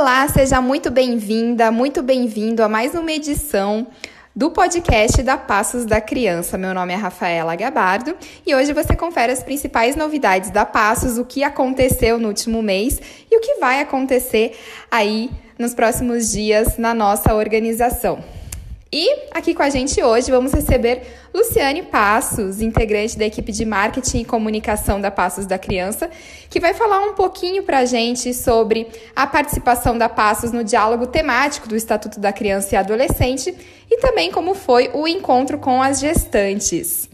Olá, seja muito bem-vinda, muito bem-vindo a mais uma edição do podcast da Passos da Criança. Meu nome é Rafaela Gabardo e hoje você confere as principais novidades da Passos, o que aconteceu no último mês e o que vai acontecer aí nos próximos dias na nossa organização. E aqui com a gente hoje vamos receber Luciane Passos, integrante da equipe de marketing e comunicação da Passos da Criança, que vai falar um pouquinho para a gente sobre a participação da Passos no diálogo temático do Estatuto da Criança e Adolescente e também como foi o encontro com as gestantes.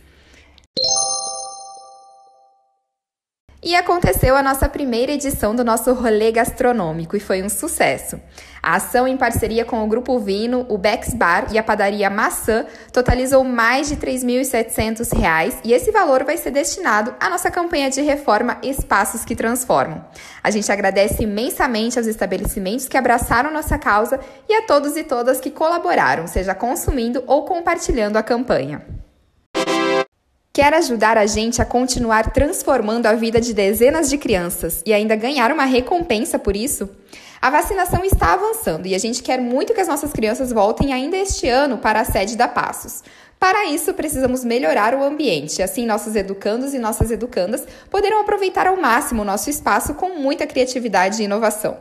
E aconteceu a nossa primeira edição do nosso rolê gastronômico e foi um sucesso. A ação em parceria com o Grupo Vino, o Bex Bar e a padaria Maçã totalizou mais de R$ 3.700 e esse valor vai ser destinado à nossa campanha de reforma Espaços que Transformam. A gente agradece imensamente aos estabelecimentos que abraçaram nossa causa e a todos e todas que colaboraram, seja consumindo ou compartilhando a campanha. Quer ajudar a gente a continuar transformando a vida de dezenas de crianças e ainda ganhar uma recompensa por isso? A vacinação está avançando e a gente quer muito que as nossas crianças voltem ainda este ano para a sede da Passos. Para isso, precisamos melhorar o ambiente, assim nossos educandos e nossas educandas poderão aproveitar ao máximo o nosso espaço com muita criatividade e inovação.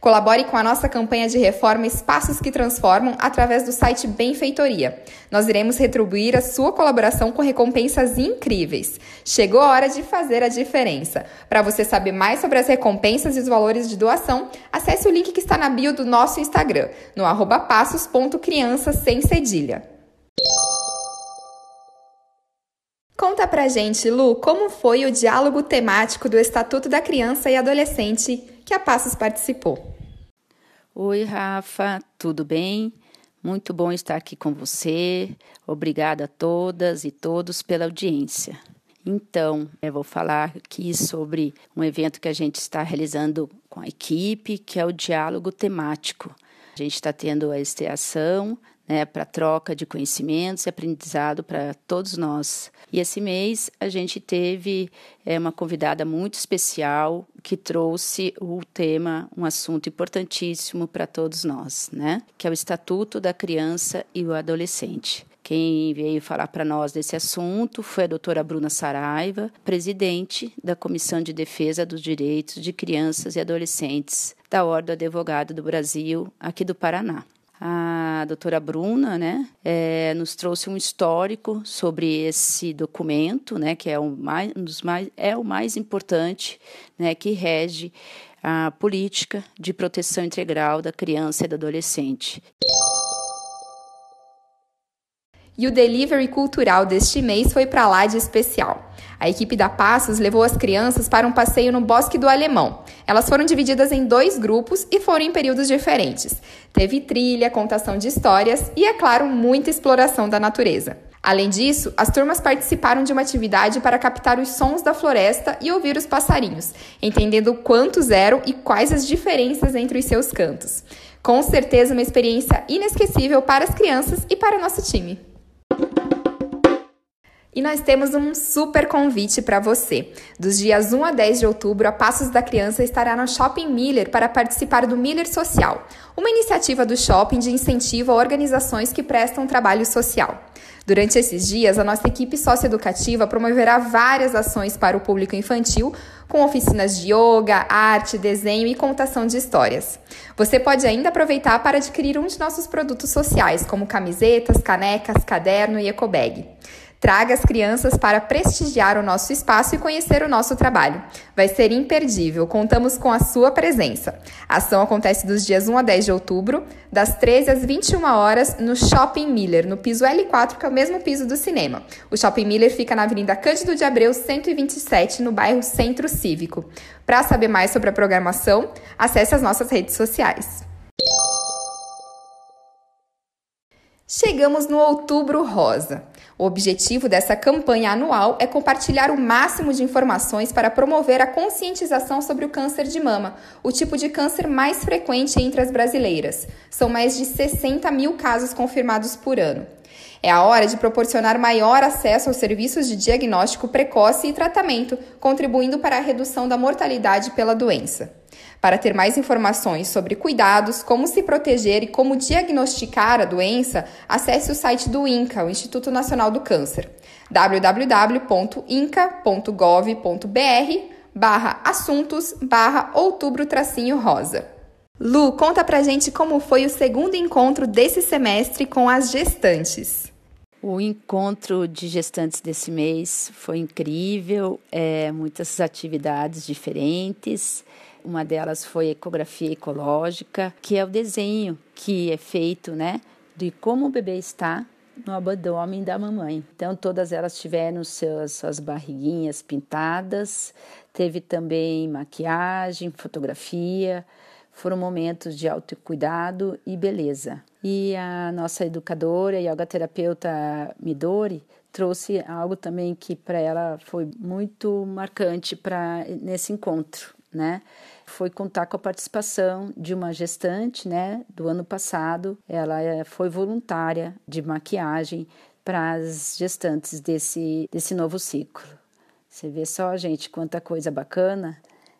Colabore com a nossa campanha de reforma Espaços que Transformam através do site Benfeitoria. Nós iremos retribuir a sua colaboração com recompensas incríveis. Chegou a hora de fazer a diferença. Para você saber mais sobre as recompensas e os valores de doação, acesse o link que está na bio do nosso Instagram, no arroba sem cedilha. Conta pra gente, Lu, como foi o diálogo temático do Estatuto da Criança e Adolescente que a Passos participou. Oi, Rafa, tudo bem? Muito bom estar aqui com você. Obrigada a todas e todos pela audiência. Então, eu vou falar aqui sobre um evento que a gente está realizando com a equipe, que é o diálogo temático. A gente está tendo a estreação né, para troca de conhecimentos e aprendizado para todos nós. E esse mês a gente teve é, uma convidada muito especial que trouxe o tema, um assunto importantíssimo para todos nós, né, que é o Estatuto da Criança e o Adolescente. Quem veio falar para nós desse assunto foi a doutora Bruna Saraiva, presidente da Comissão de Defesa dos Direitos de Crianças e Adolescentes da Ordem do Advogado do Brasil, aqui do Paraná a doutora Bruna, né, é, nos trouxe um histórico sobre esse documento, né, que é, o mais, um dos mais, é o mais importante, né, que rege a política de proteção integral da criança e do adolescente. E o delivery cultural deste mês foi para lá de especial. A equipe da Passos levou as crianças para um passeio no Bosque do Alemão. Elas foram divididas em dois grupos e foram em períodos diferentes. Teve trilha, contação de histórias e, é claro, muita exploração da natureza. Além disso, as turmas participaram de uma atividade para captar os sons da floresta e ouvir os passarinhos, entendendo quantos eram e quais as diferenças entre os seus cantos. Com certeza, uma experiência inesquecível para as crianças e para o nosso time. E nós temos um super convite para você. Dos dias 1 a 10 de outubro, a Passos da Criança estará no Shopping Miller para participar do Miller Social, uma iniciativa do shopping de incentivo a organizações que prestam trabalho social. Durante esses dias, a nossa equipe socioeducativa promoverá várias ações para o público infantil, com oficinas de yoga, arte, desenho e contação de histórias. Você pode ainda aproveitar para adquirir um de nossos produtos sociais, como camisetas, canecas, caderno e ecobag. Traga as crianças para prestigiar o nosso espaço e conhecer o nosso trabalho. Vai ser imperdível, contamos com a sua presença. A ação acontece dos dias 1 a 10 de outubro, das 13 às 21 horas, no Shopping Miller, no piso L4, que é o mesmo piso do cinema. O Shopping Miller fica na Avenida Cândido de Abreu, 127, no bairro Centro Cívico. Para saber mais sobre a programação, acesse as nossas redes sociais. Chegamos no Outubro Rosa. O objetivo dessa campanha anual é compartilhar o máximo de informações para promover a conscientização sobre o câncer de mama, o tipo de câncer mais frequente entre as brasileiras. São mais de 60 mil casos confirmados por ano. É a hora de proporcionar maior acesso aos serviços de diagnóstico precoce e tratamento, contribuindo para a redução da mortalidade pela doença. Para ter mais informações sobre cuidados, como se proteger e como diagnosticar a doença, acesse o site do INCA, o Instituto Nacional do Câncer, www.inca.gov.br barra assuntos barra outubro tracinho rosa. Lu, conta pra gente como foi o segundo encontro desse semestre com as gestantes. O encontro de gestantes desse mês foi incrível, é, muitas atividades diferentes. Uma delas foi ecografia ecológica, que é o desenho que é feito, né, de como o bebê está no abdômen da mamãe. Então, todas elas tiveram suas barriguinhas pintadas, teve também maquiagem, fotografia, foram momentos de autocuidado e beleza. E a nossa educadora e yoga terapeuta Midori trouxe algo também que para ela foi muito marcante para nesse encontro, né? Foi contar com a participação de uma gestante, né, do ano passado. Ela eh, foi voluntária de maquiagem para as gestantes desse desse novo ciclo. Você vê só, gente, quanta coisa bacana.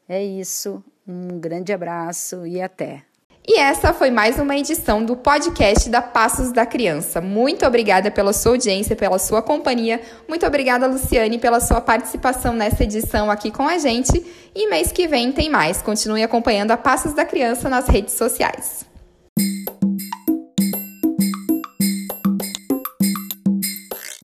É isso. Um grande abraço e até. E essa foi mais uma edição do podcast da Passos da Criança. Muito obrigada pela sua audiência, pela sua companhia. Muito obrigada, Luciane, pela sua participação nessa edição aqui com a gente. E mês que vem tem mais. Continue acompanhando a Passos da Criança nas redes sociais.